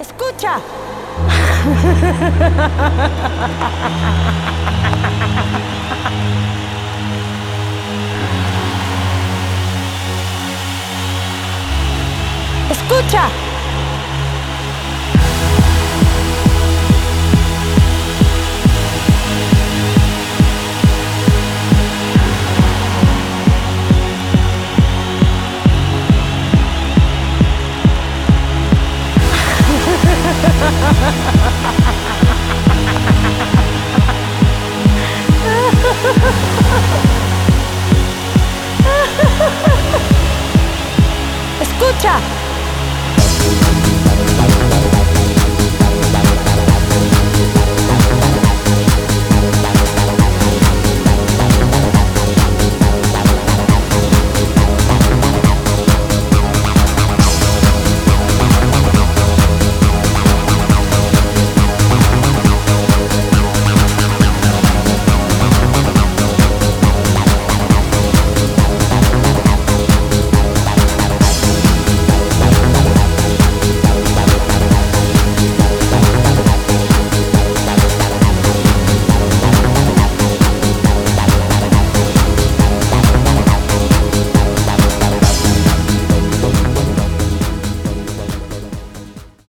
Escucha. Escucha. escucha.